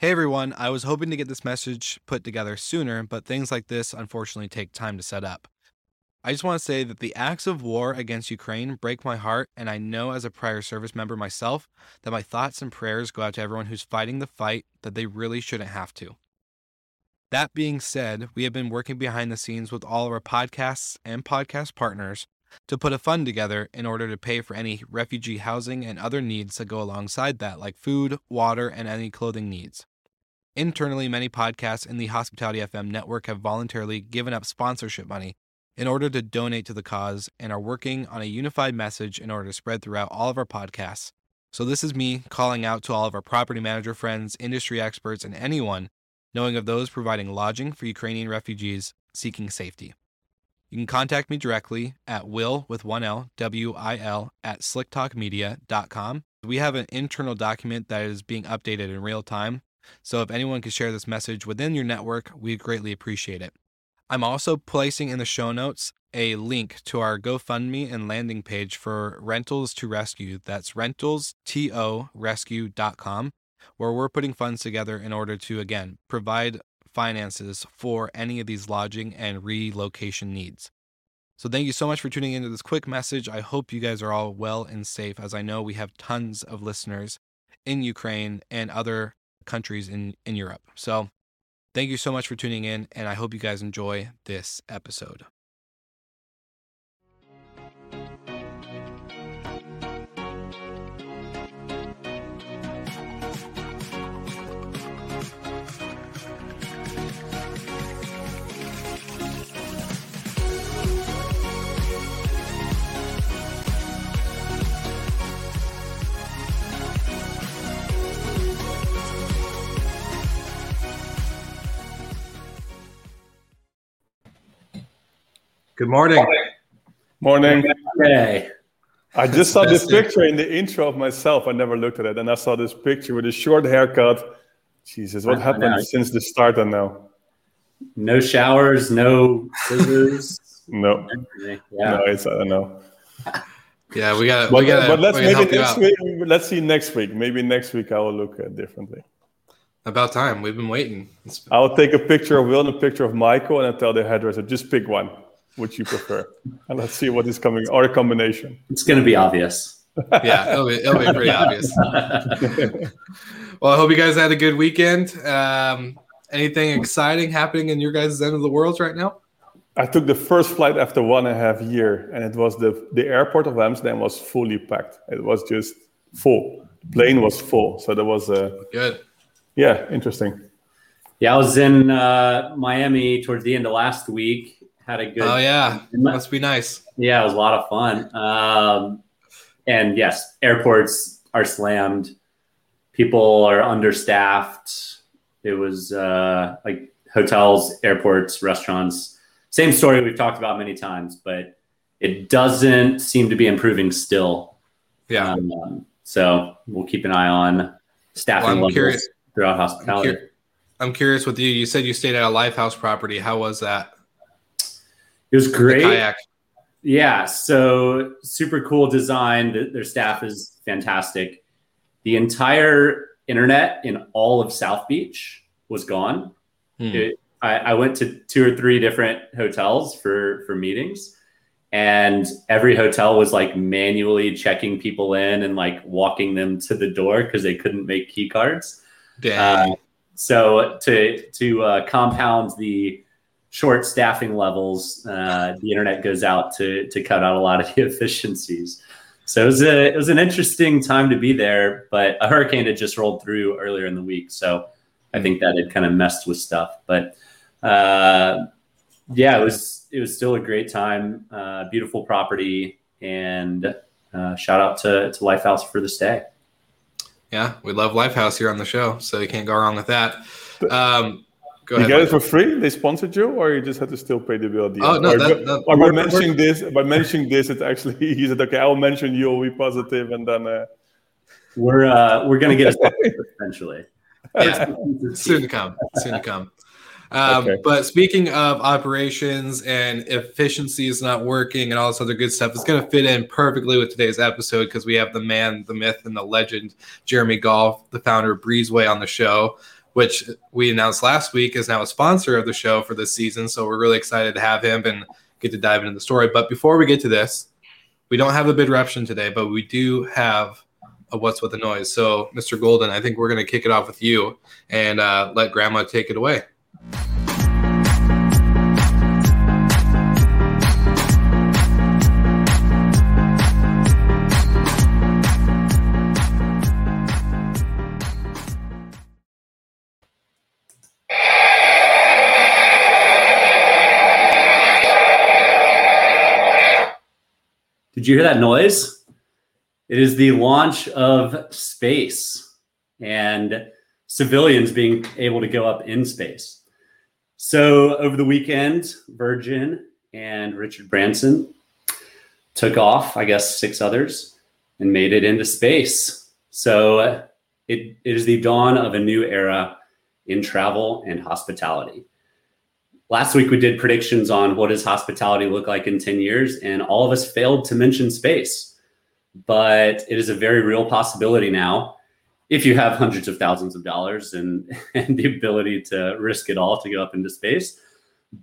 Hey everyone, I was hoping to get this message put together sooner, but things like this unfortunately take time to set up. I just want to say that the acts of war against Ukraine break my heart, and I know as a prior service member myself that my thoughts and prayers go out to everyone who's fighting the fight that they really shouldn't have to. That being said, we have been working behind the scenes with all of our podcasts and podcast partners to put a fund together in order to pay for any refugee housing and other needs that go alongside that, like food, water, and any clothing needs. Internally, many podcasts in the Hospitality FM network have voluntarily given up sponsorship money in order to donate to the cause and are working on a unified message in order to spread throughout all of our podcasts. So, this is me calling out to all of our property manager friends, industry experts, and anyone knowing of those providing lodging for Ukrainian refugees seeking safety. You can contact me directly at will with one L, W I L, at slicktalkmedia.com. We have an internal document that is being updated in real time so if anyone could share this message within your network, we'd greatly appreciate it. I'm also placing in the show notes a link to our GoFundMe and landing page for Rentals to Rescue. That's rentalstorescue.com, where we're putting funds together in order to, again, provide finances for any of these lodging and relocation needs. So, thank you so much for tuning into this quick message. I hope you guys are all well and safe, as I know we have tons of listeners in Ukraine and other countries in, in Europe. So thank you so much for tuning in, and I hope you guys enjoy this episode. Good morning. Morning. Hey. I just saw this picture in the intro of myself. I never looked at it, and I saw this picture with a short haircut. Jesus, what happened since the start and now? No showers, no scissors. no. Yeah. No, it's I don't know. Yeah, we got. But, we got. But let's maybe next week. Let's see next week. Maybe next week I will look uh, differently. About time. We've been waiting. I'll take a picture of Will and a picture of Michael, and I tell the hairdresser just pick one which you prefer, and let's see what is coming or a combination. It's going to be obvious. yeah, it'll be, it'll be pretty obvious. well, I hope you guys had a good weekend. Um, anything exciting happening in your guys' end of the world right now? I took the first flight after one and a half year, and it was the the airport of Amsterdam was fully packed. It was just full. The plane was full, so that was a uh, good. Yeah, interesting. Yeah, I was in uh, Miami towards the end of last week, had a good. Oh yeah, must be nice. Yeah, it was a lot of fun. Um, and yes, airports are slammed. People are understaffed. It was uh, like hotels, airports, restaurants. Same story we've talked about many times, but it doesn't seem to be improving still. Yeah. Um, so we'll keep an eye on staffing well, levels curious. throughout hospitality. I'm, cur- I'm curious with you. You said you stayed at a Lifehouse property. How was that? It was great. Yeah, so super cool design. Their staff is fantastic. The entire internet in all of South Beach was gone. Hmm. It, I, I went to two or three different hotels for for meetings, and every hotel was like manually checking people in and like walking them to the door because they couldn't make key cards. Dang. Uh, so to to uh, compound the short staffing levels, uh, the internet goes out to to cut out a lot of the efficiencies. So it was a it was an interesting time to be there, but a hurricane had just rolled through earlier in the week, so I think that had kind of messed with stuff. But uh, yeah, it was it was still a great time, uh, beautiful property, and uh, shout out to to Lifehouse for the stay. Yeah, we love Lifehouse here on the show, so you can't go wrong with that. Um, go you ahead. get it for free? They sponsored you, or you just had to still pay the bill? At the Oh, end? no, or, that- that- or by mentioning this, by mentioning this, it's actually he said, "Okay, I'll mention you. Will be positive, and then." Uh, We're uh, we're gonna get a sponsor eventually. Yeah, soon to come. Soon to come. Um, Okay. But speaking of operations and efficiency is not working and all this other good stuff, it's going to fit in perfectly with today's episode because we have the man, the myth, and the legend, Jeremy Gall, the founder of Breezeway, on the show, which we announced last week is now a sponsor of the show for this season. So we're really excited to have him and get to dive into the story. But before we get to this, we don't have a bid eruption today, but we do have a what's with the noise. So, Mr. Golden, I think we're going to kick it off with you and uh, let Grandma take it away. Did you hear that noise? It is the launch of space and civilians being able to go up in space. So, over the weekend, Virgin and Richard Branson took off, I guess six others, and made it into space. So, it, it is the dawn of a new era in travel and hospitality last week we did predictions on what does hospitality look like in 10 years and all of us failed to mention space. But it is a very real possibility now if you have hundreds of thousands of dollars and, and the ability to risk it all to go up into space.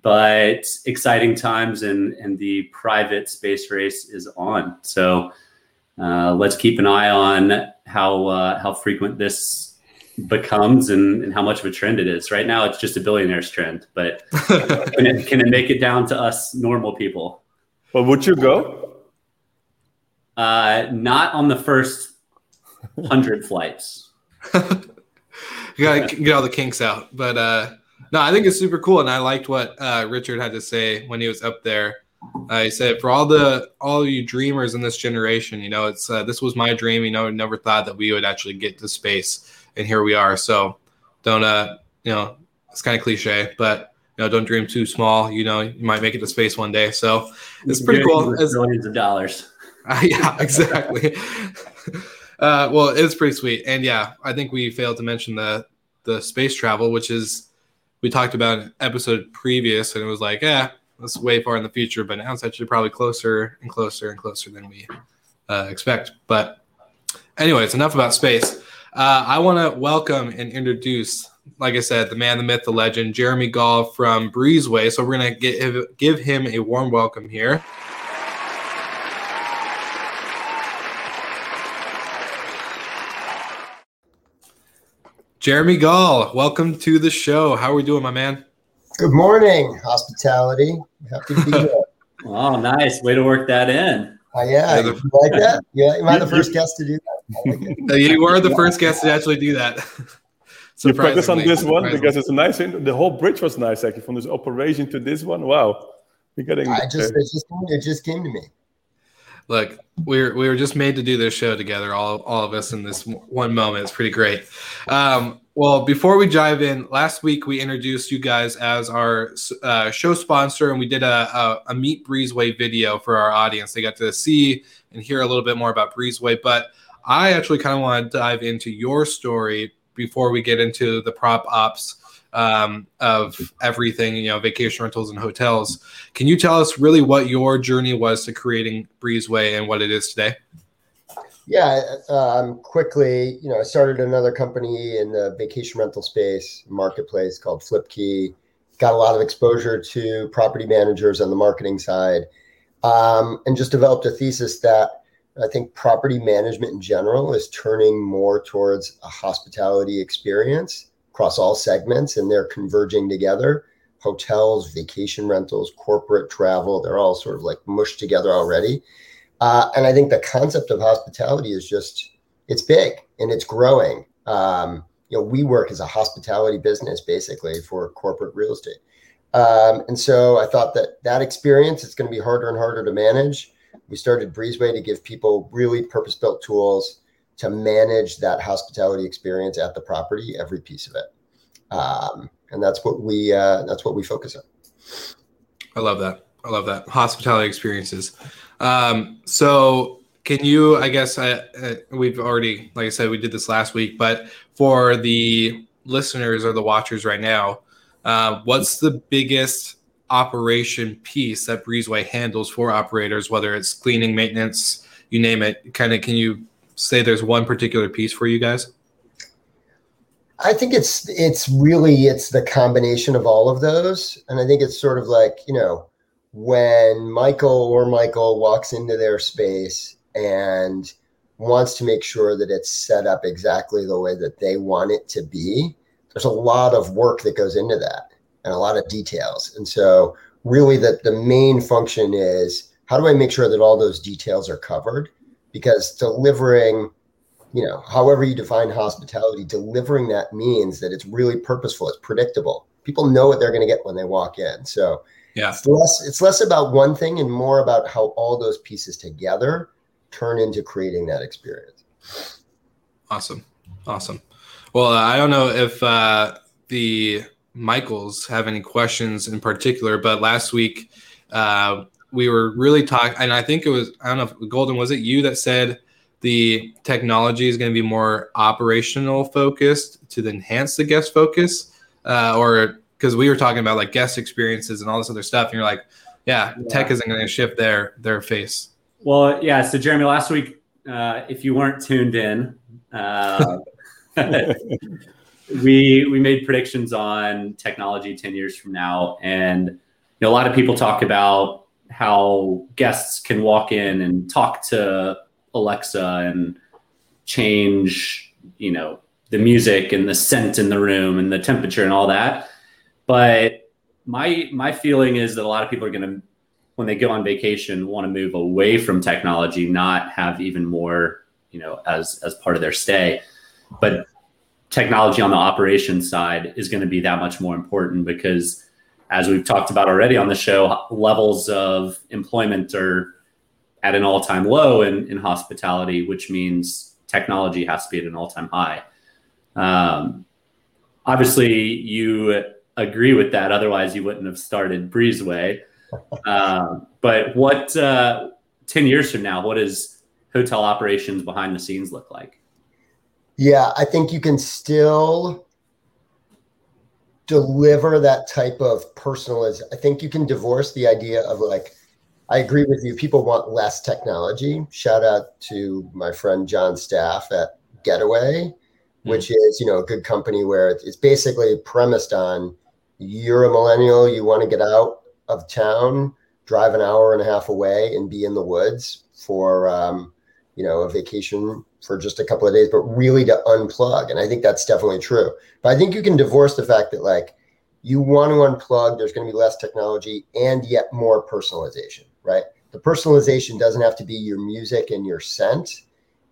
But exciting times and, and the private space race is on. So uh, let's keep an eye on how uh, how frequent this becomes and, and how much of a trend it is. Right now, it's just a billionaire's trend, but can it, can it make it down to us normal people? but would you go? Uh, not on the first hundred flights. you gotta get all the kinks out. But uh, no, I think it's super cool, and I liked what uh, Richard had to say when he was up there. Uh, he said, "For all the all you dreamers in this generation, you know, it's uh, this was my dream. You know, never thought that we would actually get to space, and here we are. So, don't uh, you know, it's kind of cliche, but you know, don't dream too small. You know, you might make it to space one day. So, it's pretty cool. It's- Billions of dollars. uh, yeah, exactly. uh, well, it's pretty sweet, and yeah, I think we failed to mention the the space travel, which is we talked about in episode previous, and it was like, yeah, that's way far in the future, but now it's actually probably closer and closer and closer than we uh, expect. But anyways, enough about space. Uh, I want to welcome and introduce, like I said, the man, the myth, the legend, Jeremy Gall from Breezeway. So we're gonna give him a warm welcome here. Jeremy Gall, welcome to the show. How are we doing, my man? Good morning, hospitality. Happy to be here. Oh, nice way to work that in. Oh, yeah, Yeah, the- you like that? Yeah, am I the first guest to do that? Like it. Uh, You were the first guest to actually do that. You practice on this one because it's a nice. in- The whole bridge was nice, actually, from this operation to this one. Wow, you're getting. I just, it just, it just came to me. Look, we were we were just made to do this show together, all all of us in this one moment. It's pretty great. Um, well, before we dive in, last week we introduced you guys as our uh, show sponsor, and we did a, a a Meet Breezeway video for our audience. They got to see and hear a little bit more about Breezeway, but I actually kind of want to dive into your story before we get into the prop ops um, of everything, you know, vacation rentals and hotels. Can you tell us really what your journey was to creating Breezeway and what it is today? Yeah, um, quickly, you know, I started another company in the vacation rental space marketplace called FlipKey. got a lot of exposure to property managers on the marketing side, um, and just developed a thesis that I think property management in general is turning more towards a hospitality experience across all segments, and they're converging together. Hotels, vacation rentals, corporate travel, they're all sort of like mushed together already. Uh, and I think the concept of hospitality is just, it's big and it's growing. Um, you know, we work as a hospitality business basically for corporate real estate. Um, and so I thought that that experience is going to be harder and harder to manage. We started Breezeway to give people really purpose built tools to manage that hospitality experience at the property, every piece of it. Um, and that's what we uh, that's what we focus on. I love that. I love that hospitality experiences. Um, so can you? I guess I, uh, we've already, like I said, we did this last week, but for the listeners or the watchers right now, uh, what's the biggest operation piece that Breezeway handles for operators, whether it's cleaning, maintenance, you name it? Kind of, can you say there's one particular piece for you guys? I think it's it's really it's the combination of all of those, and I think it's sort of like you know when Michael or Michael walks into their space and wants to make sure that it's set up exactly the way that they want it to be. There's a lot of work that goes into that and a lot of details, and so really that the main function is how do I make sure that all those details are covered? Because delivering you know, however you define hospitality, delivering that means that it's really purposeful, it's predictable. People know what they're going to get when they walk in. So yeah, it's less it's less about one thing and more about how all those pieces together turn into creating that experience. Awesome, awesome. Well, I don't know if uh, the Michaels have any questions in particular, but last week uh, we were really talking, and I think it was I don't know Golden was it you that said the technology is going to be more operational focused to enhance the guest focus uh, or because we were talking about like guest experiences and all this other stuff and you're like yeah, yeah. tech isn't going to shift their their face well yeah so jeremy last week uh, if you weren't tuned in uh, we we made predictions on technology 10 years from now and you know, a lot of people talk about how guests can walk in and talk to Alexa and change, you know, the music and the scent in the room and the temperature and all that. But my my feeling is that a lot of people are going to when they go on vacation want to move away from technology, not have even more, you know, as as part of their stay. But technology on the operations side is going to be that much more important because as we've talked about already on the show, levels of employment are at an all time low in, in hospitality, which means technology has to be at an all time high. Um, obviously, you agree with that. Otherwise, you wouldn't have started Breezeway. Uh, but what, uh, 10 years from now, what does hotel operations behind the scenes look like? Yeah, I think you can still deliver that type of personalization. I think you can divorce the idea of like I agree with you. People want less technology. Shout out to my friend Jon Staff at Getaway, mm-hmm. which is you know a good company where it's basically premised on you're a millennial, you want to get out of town, drive an hour and a half away, and be in the woods for um, you know a vacation for just a couple of days, but really to unplug. And I think that's definitely true. But I think you can divorce the fact that like you want to unplug. There's going to be less technology and yet more personalization right? The personalization doesn't have to be your music and your scent.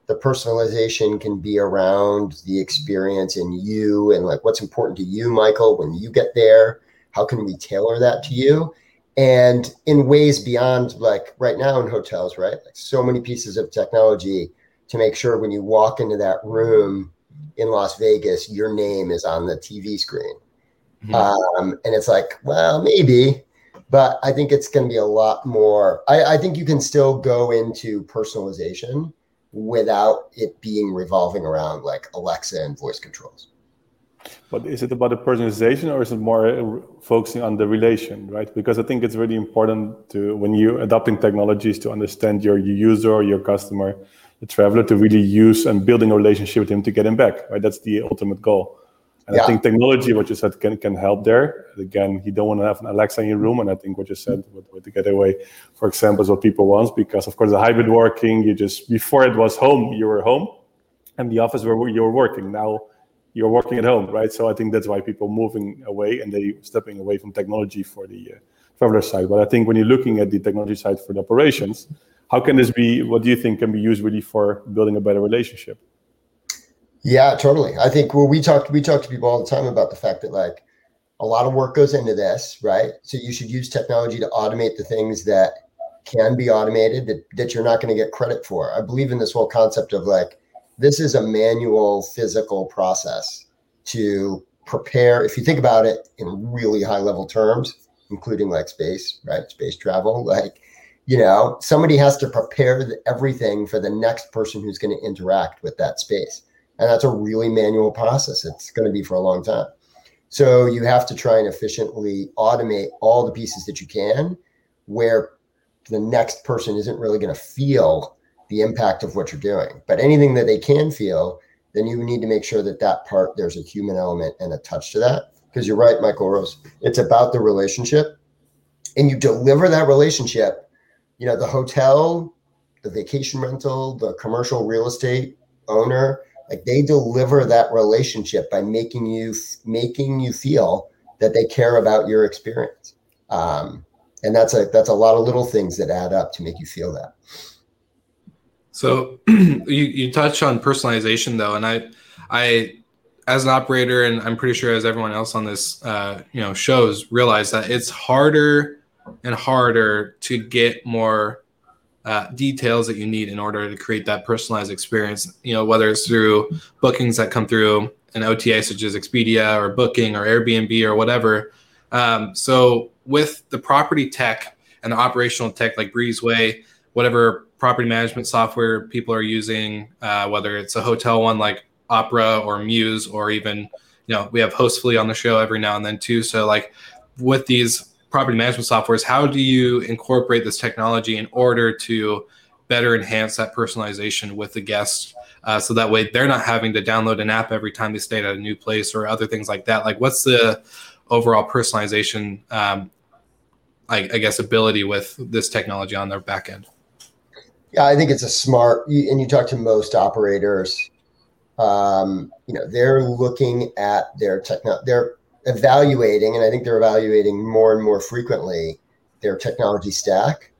The personalization can be around the experience and you and like what's important to you, Michael, when you get there. How can we tailor that to you? And in ways beyond like right now in hotels, right? Like so many pieces of technology to make sure when you walk into that room in Las Vegas, your name is on the TV screen. Mm-hmm. Um, and it's like, well, maybe, but I think it's going to be a lot more. I, I think you can still go into personalization without it being revolving around like Alexa and voice controls. But is it about the personalization or is it more uh, focusing on the relation, right? Because I think it's really important to, when you're adopting technologies, to understand your user or your customer, the traveler, to really use and building a relationship with him to get him back, right? That's the ultimate goal. And yeah. I think technology, what you said, can can help there. Again, you don't want to have an Alexa in your room, and I think what you said with, with the getaway, for example, is what people want because, of course, the hybrid working, you just before it was home, you were home, and the office where you were working. Now you're working at home, right? So I think that's why people moving away and they stepping away from technology for the uh, traveler side. But I think when you're looking at the technology side for the operations, how can this be? What do you think can be used really for building a better relationship? Yeah, totally. I think well, we talk we talk to people all the time about the fact that like a lot of work goes into this, right? So you should use technology to automate the things that can be automated that, that you're not going to get credit for. I believe in this whole concept of like this is a manual physical process to prepare. If you think about it in really high level terms, including like space, right? Space travel, like you know, somebody has to prepare the, everything for the next person who's going to interact with that space and that's a really manual process. It's going to be for a long time. So you have to try and efficiently automate all the pieces that you can where the next person isn't really going to feel the impact of what you're doing. But anything that they can feel, then you need to make sure that that part there's a human element and a touch to that. Because you're right, Michael Rose. It's about the relationship, and you deliver that relationship. You know, the hotel, the vacation rental, the commercial real estate owner, like they deliver that relationship by making you making you feel that they care about your experience. Um, and that's a that's a lot of little things that add up to make you feel that. So you you touch on personalization though and i i as an operator and i'm pretty sure as everyone else on this uh, you know shows realize that it's harder and harder to get more uh, details that you need in order to create that personalized experience. You know, whether it's through bookings that come through an OTA such as Expedia or Booking or Airbnb or whatever. Um, so with the property tech and the operational tech like Breezeway, whatever property management software people are using, uh, whether it's a hotel one like Opera or Mews, or even you know we have Hostfully on the show every now and then too. So like with these property management software is how do you incorporate this technology in order to better enhance that personalization with the guests? Uh, so that way they're not having to download an app every time they stay at a new place or other things like that. Like, what's the overall personalization, um, I, I guess, ability with this technology on their back end? Yeah, I think it's a smart, and you talk to most operators, um, you know, they're looking at their techno, their evaluating, and I think they're evaluating more and more frequently their technology stack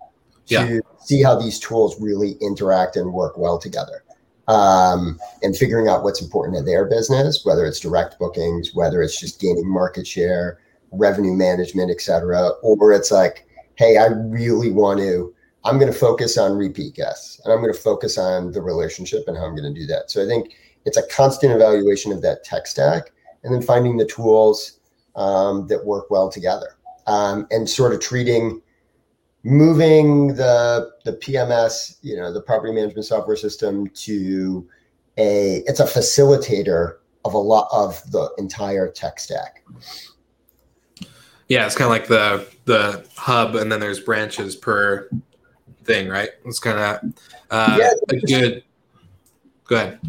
to yeah. see how these tools really interact and work well together. Um, and figuring out what's important to their business, whether it's direct bookings, whether it's just gaining market share, revenue management, et cetera, or it's like, hey, I really want to, I'm going to focus on repeat guests and I'm going to focus on the relationship and how I'm going to do that. So I think it's a constant evaluation of that tech stack and then finding the tools um, that work well together um, and sort of treating moving the the PMS, you know, the property management software system to a it's a facilitator of a lot of the entire tech stack. Yeah, it's kind of like the the hub, and then there's branches per thing, right? It's kind of uh, yeah, a good. Go ahead.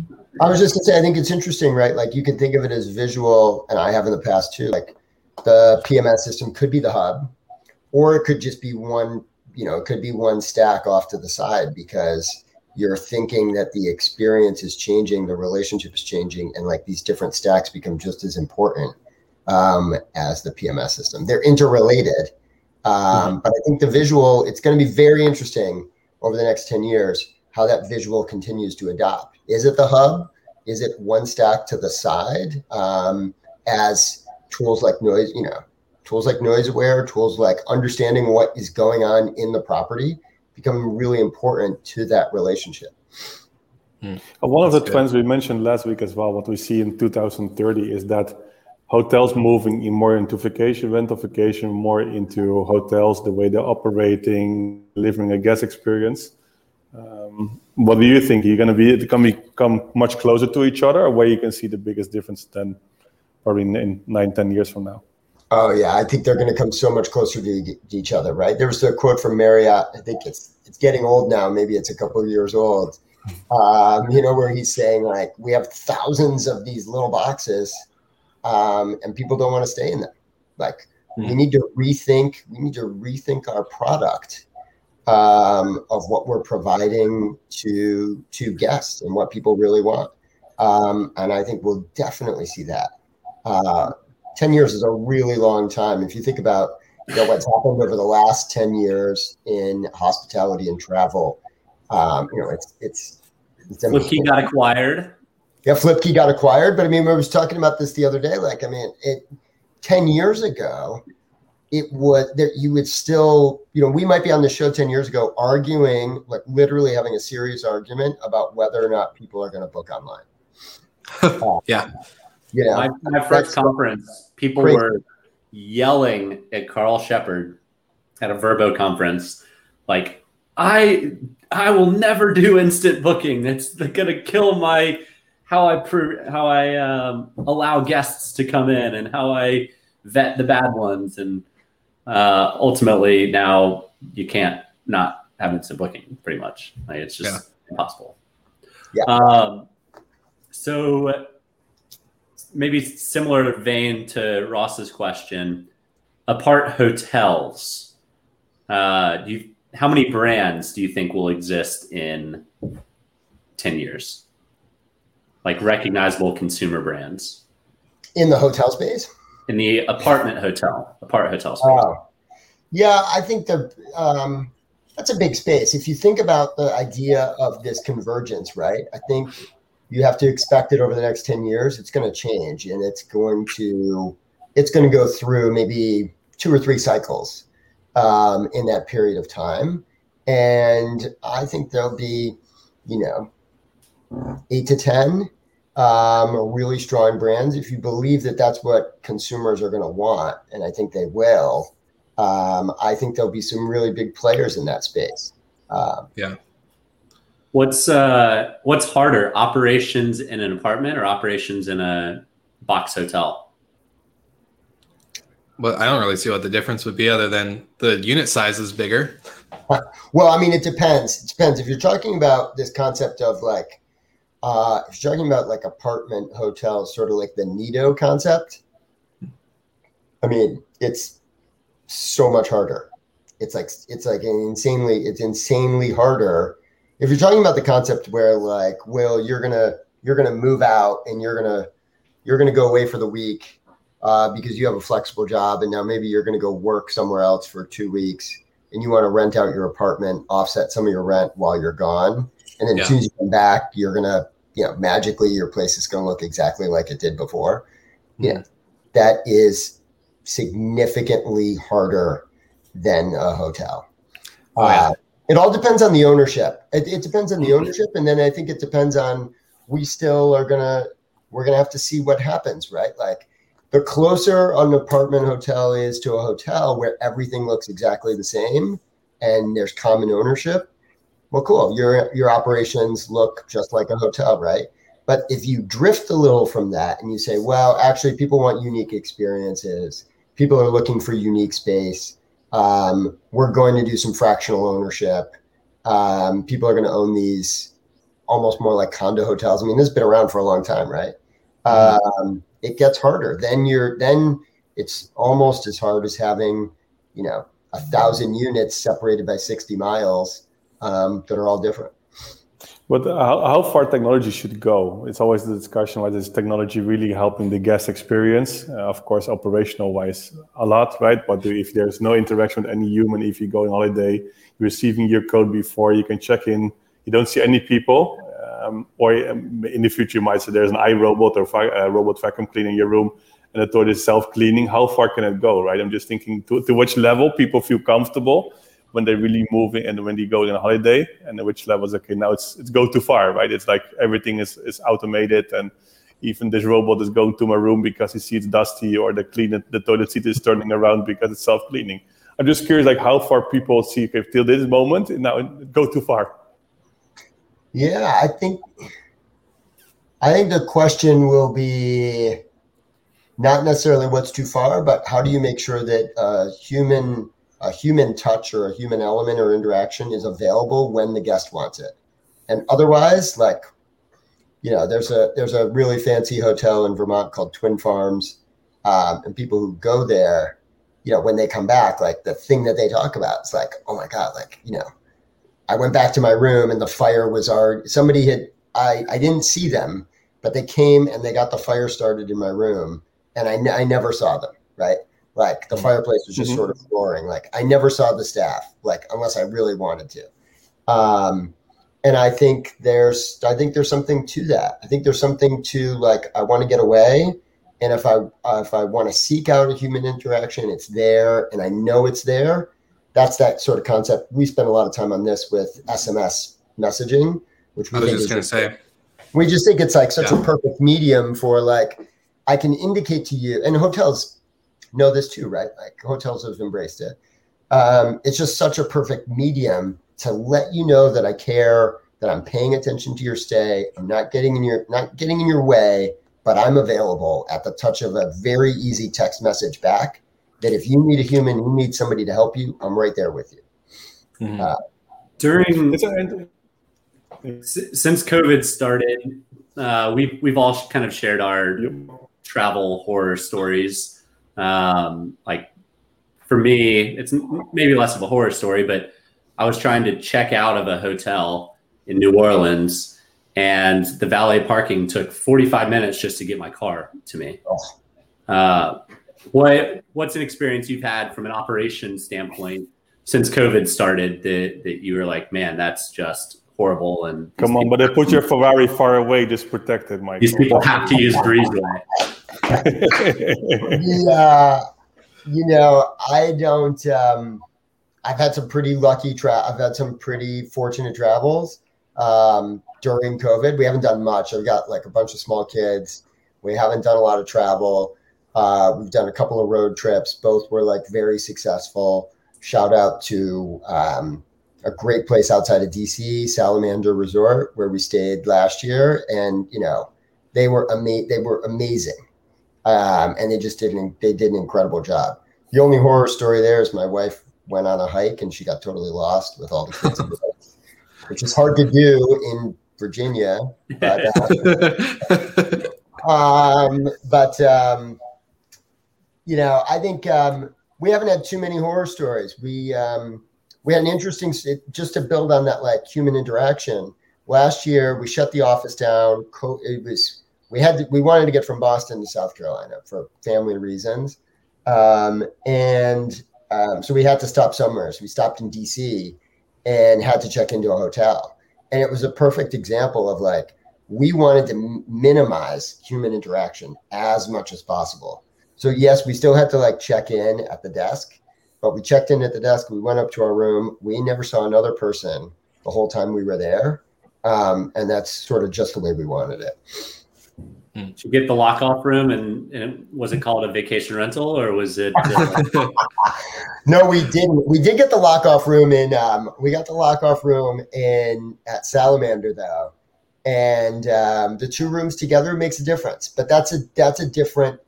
I was just gonna say, I think it's interesting, right? Like you can think of it as visual, and I have in the past too. Like the PMS system could be the hub, or it could just be one. You know, it could be one stack off to the side because you're thinking that the experience is changing, the relationship is changing, and like these different stacks become just as important um, as the PMS system. They're interrelated, um, mm-hmm. but I think the visual. It's going to be very interesting over the next ten years how that visual continues to adopt is it the hub? Is it one stack to the side? Um, as tools like noise, you know, tools like NoiseAware, tools like understanding what is going on in the property become really important to that relationship. Hmm. One of the trends we mentioned last week as well, what we see in 2030 is that hotels moving in more into vacation, rental vacation, more into hotels, the way they're operating, delivering a guest experience. Um, what do you think? You're you going to be it can become much closer to each other, or where you can see the biggest difference then, probably in, in nine, ten years from now? Oh yeah, I think they're going to come so much closer to, to each other. Right? There was a quote from Marriott. I think it's it's getting old now. Maybe it's a couple of years old. Um, you know, where he's saying like we have thousands of these little boxes, um, and people don't want to stay in them. Like we Hmm. need to rethink. We need to rethink our product um, of what we're providing to to guests and what people really want. Um, and I think we'll definitely see that. Uh, ten years is a really long time. If you think about you know, what's happened over the last ten years in hospitality and travel, um, you know, it's it's it's Flipkey got acquired. yeah, Flipkey got acquired, but I mean, we was talking about this the other day. Like, I mean, it ten years ago, it would that you would still, you know, we might be on the show ten years ago arguing, like literally having a serious argument about whether or not people are going to book online. yeah. Know, My, my first conference, people crazy. were yelling at Carl Shepherd at a Vrbo conference, like, I I will never do instant booking. It's gonna kill my how I pr- how I um, allow guests to come in and how I vet the bad ones. And uh, ultimately, now you can't not have instant booking. Pretty much, like, it's just Yeah. impossible. Yeah. Um, so maybe similar vein to Ross's question, apart hotels, uh, do you, how many brands do you think will exist in 10 years? Like recognizable consumer brands in the hotel space. in the apartment hotel, apart hotel space. Yeah, I think the um, that's a big space. If you think about the idea of this convergence, right? I think you have to expect it over the next ten years. It's going to change, and it's going to it's going to go through maybe two or three cycles um, in that period of time, and I think there'll be, you know, eight to ten um, really strong brands. If you believe that that's what consumers are going to want, and I think they will, um, I think there'll be some really big players in that space. Um, What's uh, what's harder, operations in an apartment or operations in a box hotel? Well, I don't really see what the difference would be other than the unit size is bigger. well, I mean, it depends. It depends. If you're talking about this concept of like, uh, if you're talking about like apartment hotels, sort of like the Nido concept, I mean, it's so much harder. It's like it's like insanely it's insanely harder. If you're talking about the concept where like, well, you're gonna you're gonna move out and you're gonna you're gonna go away for the week uh, because you have a flexible job and now maybe you're gonna go work somewhere else for two weeks and you want to rent out your apartment, offset some of your rent while you're gone, and then Yeah. as soon as you come back, you're gonna you know magically your place is gonna look exactly like it did before. Yeah, that is significantly harder than a hotel. Oh, yeah. Uh, it all depends on the ownership. It, it depends on the mm-hmm. ownership, and then I think it depends on we still are gonna we're gonna have to see what happens, right? Like the closer an apartment hotel is to a hotel where everything looks exactly the same and there's common ownership, well, cool. Your your operations look just like a hotel, right? But if you drift a little from that and you say, well, actually, people want unique experiences. People are looking for unique space. Um, we're going to do some fractional ownership. Um, people are going to own these almost more like condo hotels. I mean, this has been around for a long time, right? Um, it gets harder. Then you're then it's almost as hard as having, you know, a thousand units separated by 60 miles um, that are all different. But how, how far technology should go? It's always the discussion whether is technology really helping the guest experience? Uh, of course, operational wise, a lot, right? But if there's no interaction with any human, if you go on holiday, you're receiving your code before you can check in, you don't see any people. Um, or um, in the future, you might say there's an iRobot or va- uh, robot vacuum cleaning your room and the toilet is self cleaning. How far can it go, right? I'm just thinking to, to which level people feel comfortable when they're really moving and when they go on a holiday and which levels okay now it's it's go too far right? It's like everything is is automated and even this robot is going to my room because he sees dusty or the clean the toilet seat is turning around because it's self-cleaning. I'm just curious like how far people see okay till this moment now go too far. Yeah, I think I think the question will be not necessarily what's too far, but how do you make sure that a human a human touch or a human element or interaction is available when the guest wants it, and otherwise, like you know, there's a there's a really fancy hotel in Vermont called Twin Farms, um, and people who go there, you know, when they come back, like the thing that they talk about is like, oh my god, like you know, I went back to my room and the fire was already somebody had I I didn't see them, but they came and they got the fire started in my room, and I I never saw them, right? Like the fireplace was just Mhm. sort of roaring. Like I never saw the staff, like unless I really wanted to. Um, and I think there's I think there's something to that. I think there's something to like I want to get away, and if I uh, if I want to seek out a human interaction, it's there, and I know it's there. That's that sort of concept. We spend a lot of time on this with SMS messaging, which we I was just gonna say, we just think it's like such Yeah. a perfect medium for like I can indicate to you, and hotels know this too, right? Like hotels have embraced it. Um, it's just such a perfect medium to let you know that I care, that I'm paying attention to your stay. I'm not getting in your not getting in your way, but I'm available at the touch of a very easy text message back. That if you need a human, you need somebody to help you, I'm right there with you. Mhm. Uh, During It's a, s- since COVID started, uh, we've we've all kind of shared our travel horror stories. Um, like for me, it's maybe less of a horror story, but I was trying to check out of a hotel in New Orleans, and the valet parking took 45 minutes just to get my car to me. Uh, what what's an experience you've had from an operation standpoint since COVID started that that you were like, man, that's just horrible and come on, but they put your Ferrari far away, just protected, Michael. these people have to use breezeway. Yeah, you know, I don't. Um, I've had some pretty lucky tra- I've had some pretty fortunate travels um, during COVID. We haven't done much. I've got like a bunch of small kids. We haven't done a lot of travel. Uh, we've done a couple of road trips. Both were like very successful. Shout out to um, a great place outside of DC, Salamander Resort, where we stayed last year, and you know, they were ama- They were amazing um, and they just did an, they did an incredible job. The only horror story there is my wife went on a hike and she got totally lost with all the kids, in the house, which is hard to do in Virginia. But, uh, um, but um, you know, I think um, we haven't had too many horror stories. We um, we had an interesting just to build on that like human interaction. Last year, we shut the office down. Co- it was we had to, we wanted to get from Boston to South Carolina for family reasons, um, and um, so we had to stop somewhere. So we stopped in DC and had to check into a hotel, and it was a perfect example of like we wanted to m- minimize human interaction as much as possible. So yes, we still had to like check in at the desk, but we checked in at the desk. We went up to our room. We never saw another person the whole time we were there, um, and that's sort of just the way we wanted it. Did you get the lock off room and, and was it called a vacation rental or was it uh, No, we didn't. We did get the lock off room in. Um, we got the lock off room in at Salamander though, and um, the two rooms together makes a difference. But that's a that's a different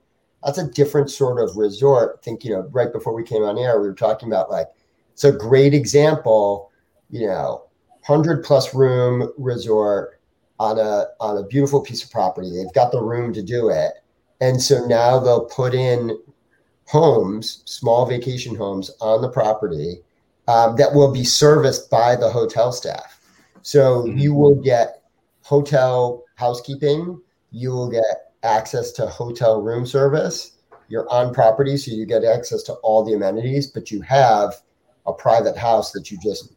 that's a different sort of resort. I think you know. Right before we came on air, we were talking about like it's a great example. You know, hundred plus room resort on a on a beautiful piece of property. They've got the room to do it, and so now they'll put in homes, small vacation homes on the property um, that will be serviced by the hotel staff. So Mhm. you will get hotel housekeeping, you will get access to hotel room service. You're on property, so you get access to all the amenities, but you have a private house that you just,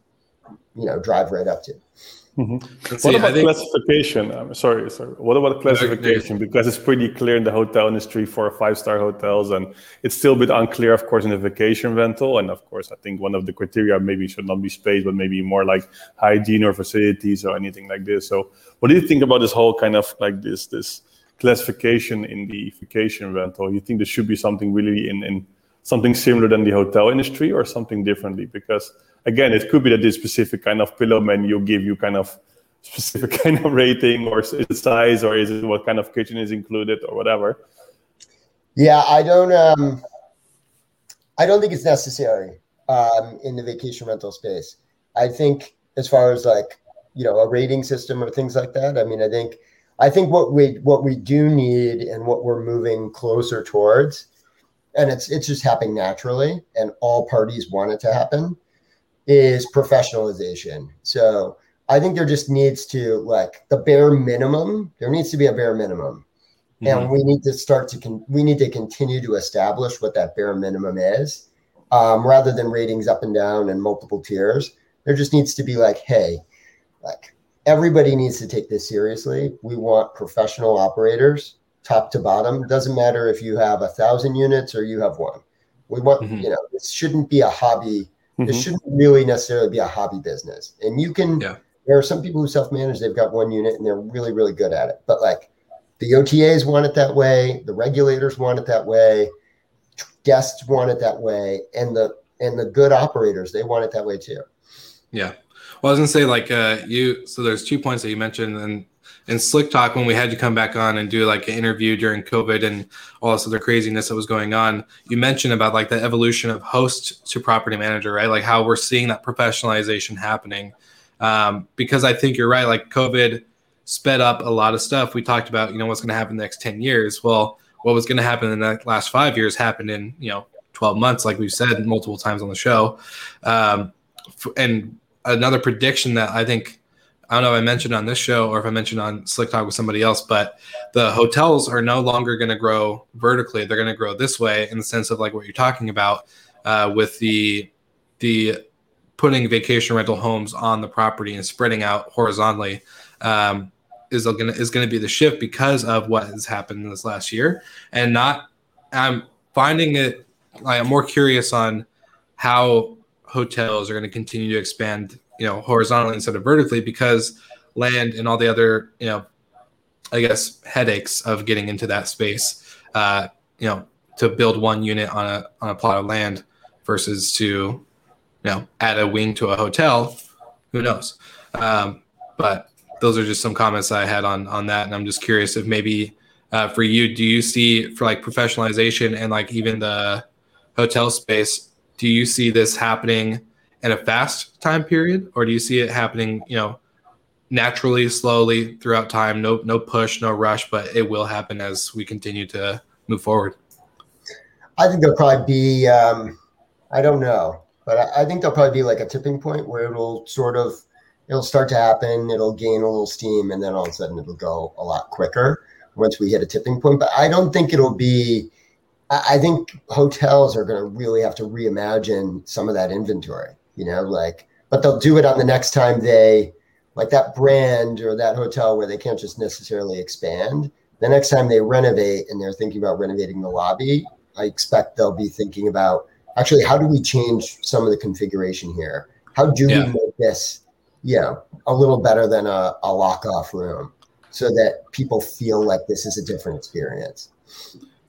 you know, drive right up to. Mhm. Let's What see, about think- classification? I'm sorry, sorry. What about classification? Because it's pretty clear in the hotel industry for five-star hotels, and it's still a bit unclear, of course, in the vacation rental. And of course, I think one of the criteria maybe should not be space, but maybe more like hygiene or facilities or anything like this. So, what do you think about this whole kind of like this this classification in the vacation rental? You think there should be something really in in something similar than the hotel industry or something differently? Because again, it could be that this specific kind of pillow menu give you kind of specific kind of rating or size or is it what kind of kitchen is included or whatever. Yeah, I don't. Um, I don't think it's necessary um, in the vacation rental space. I think as far as like you know a rating system or things like that. I mean, I think I think what we what we do need and what we're moving closer towards, and it's it's just happening naturally, and all parties want it to happen, is professionalization. So I think there just needs to like the bare minimum. There needs to be a bare minimum, mm-hmm. and we need to start to con- we need to continue to establish what that bare minimum is, um, rather than ratings up and down and multiple tiers. There just needs to be like, hey, like everybody needs to take this seriously. We want professional operators, top to bottom. Doesn't matter if you have a thousand units or you have one. We want, mm-hmm. you know, this shouldn't be a hobby. Mm-hmm. This shouldn't really necessarily be a hobby business. And you can, yeah. there are some people who self manage, they've got one unit and they're really, really good at it. But like the OTAs want it that way, the regulators want it that way, guests want it that way, and the and the good operators, they want it that way too. Yeah. Well, I was gonna say like uh, you. So there's two points that you mentioned, and in Slick Talk when we had to come back on and do like an interview during COVID and all this other craziness that was going on. You mentioned about like the evolution of host to property manager, right? Like how we're seeing that professionalization happening. Um, because I think you're right. Like COVID sped up a lot of stuff. We talked about you know what's going to happen in the next ten years. Well, what was going to happen in the last five years happened in you know 12 months, like we've said multiple times on the show. Um, and another prediction that I think I don't know if I mentioned on this show or if I mentioned on Slick Talk with somebody else, but the hotels are no longer going to grow vertically. They're going to grow this way in the sense of like what you're talking about uh, with the the putting vacation rental homes on the property and spreading out horizontally um, is going is going to be the shift because of what has happened in this last year, and not. I'm finding it. Like, I'm more curious on how hotels are going to continue to expand, you know, horizontally instead of vertically because land and all the other, you know, I guess headaches of getting into that space, uh, you know, to build one unit on a on a plot of land versus to, you know, add a wing to a hotel. Who knows? Um, but those are just some comments I had on on that, and I'm just curious if maybe uh, for you, do you see for like professionalization and like even the hotel space, do you see this happening in a fast time period or do you see it happening you know naturally slowly throughout time? No no push no rush but it will happen as we continue to move forward. I think there'll probably be um, i don't know but I, I think there'll probably be like a tipping point where it'll sort of it'll start to happen it'll gain a little steam and then all of a sudden it'll go a lot quicker once we hit a tipping point. But i don't think it'll be I think hotels are going to really have to reimagine some of that inventory, you know, like, but they'll do it on the next time they, like that brand or that hotel where they can't just necessarily expand. The next time they renovate and they're thinking about renovating the lobby, I expect they'll be thinking about actually how do we change some of the configuration here? How do yeah. we make this, you know, a little better than a, a lock off room so that people feel like this is a different experience?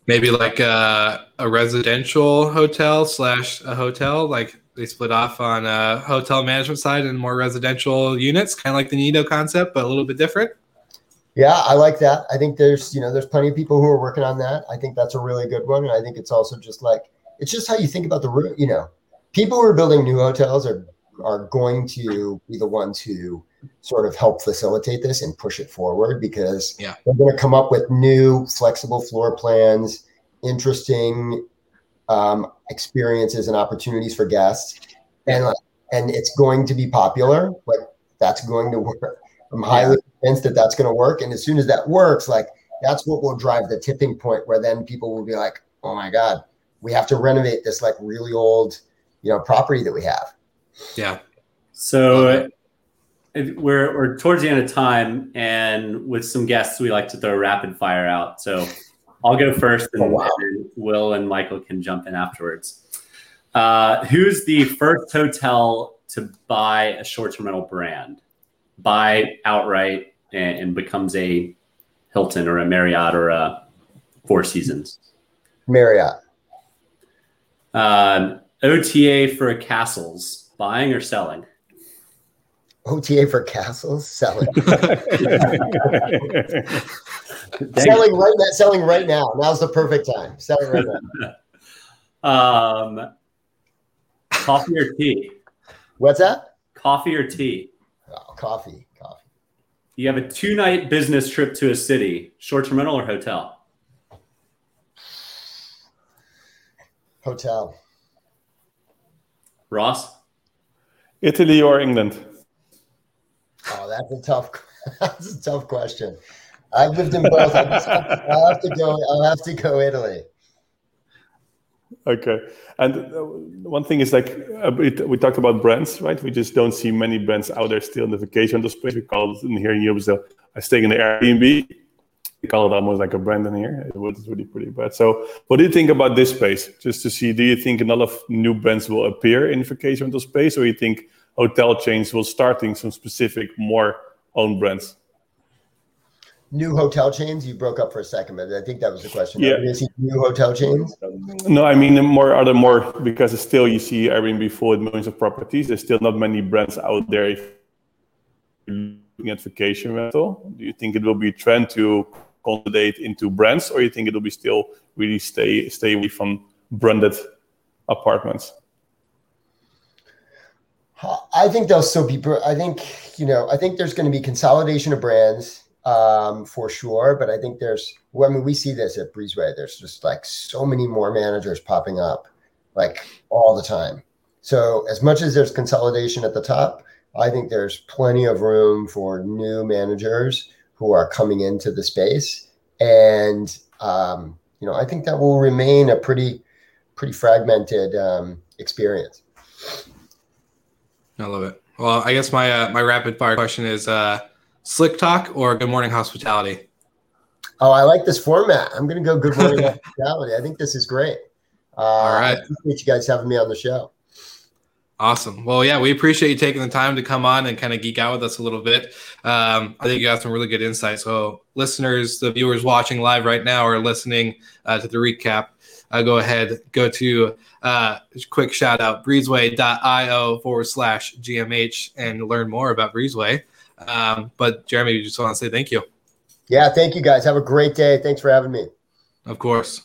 maybe like a, a residential hotel slash a hotel like they split off on a hotel management side and more residential units kind of like the Niido concept but a little bit different. Yeah i like that. I think there's you know there's plenty of people who are working on that. I think that's a really good one and i think it's also just like it's just how you think about the room you know. People who are building new hotels are are going to be the ones who sort of help facilitate this and push it forward because yeah. they're going to come up with new flexible floor plans, interesting um, experiences and opportunities for guests, and and it's going to be popular. Like that's going to work. I'm highly convinced that that's going to work, and as soon as that works, like that's what will drive the tipping point where then people will be like, "Oh my god, we have to renovate this like really old, you know, property that we have." Yeah. So we're, we're towards the end of time, and with some guests, we like to throw rapid fire out. So I'll go first, and, oh, wow. and Will and Michael can jump in afterwards. Uh, who's the first hotel to buy a short-term rental brand, buy outright, and, and becomes a Hilton or a Marriott or a Four Seasons? Marriott. Um, OTA for castles, buying or selling? OTA for castles selling. selling right now. Selling right now. Now's the perfect time. Selling right now. Um, coffee or tea? What's that? Coffee or tea? Oh, coffee. Coffee. You have a two night business trip to a city, short term rental or hotel? Hotel. Ross? Italy or England? Oh, that's a tough. That's a tough question. I've lived in both. I just have to, I'll have to go. I'll have to go Italy. Okay. And uh, one thing is like uh, it, we talked about brands, right? We just don't see many brands out there still in the vacation rental space. We call it in here in Europe, so I stay in the Airbnb. We call it almost like a brand in here. It was really pretty bad. So, what do you think about this space? Just to see, do you think a lot of new brands will appear in vacation space, or you think hotel chains will starting some specific more own brands? New hotel chains. You broke up for a second, but I think that was the question. Yeah. Are new hotel chains. No, I mean more other more because still you see Airbnb full with millions of properties. There's still not many brands out there. If you're looking at vacation rental, do you think it will be a trend to consolidate into brands, or you think it will be still really stay stay away from branded apartments? I think they'll still be. I think you know. I think there's going to be consolidation of brands um, for sure. But I think there's. Well, I mean, we see this at Breezeway. There's just like so many more managers popping up, like all the time. So as much as there's consolidation at the top, I think there's plenty of room for new managers who are coming into the space, and um, you know, I think that will remain a pretty, pretty fragmented um, experience. I love it. Well, I guess my uh, my rapid fire question is uh, slick talk or good morning hospitality. Oh, I like this format. I'm going to go good morning hospitality. I think this is great. Uh, All right. I appreciate you guys having me on the show. Awesome. Well, yeah, we appreciate you taking the time to come on and kind of geek out with us a little bit. Um, I think you got some really good insight. So, listeners, the viewers watching live right now or listening uh, to the recap, uh, go ahead, go to uh, quick shout out breezeway.io forward slash GMH and learn more about Breezeway. Um, but, Jeremy, just want to say thank you. Yeah, thank you guys. Have a great day. Thanks for having me. Of course.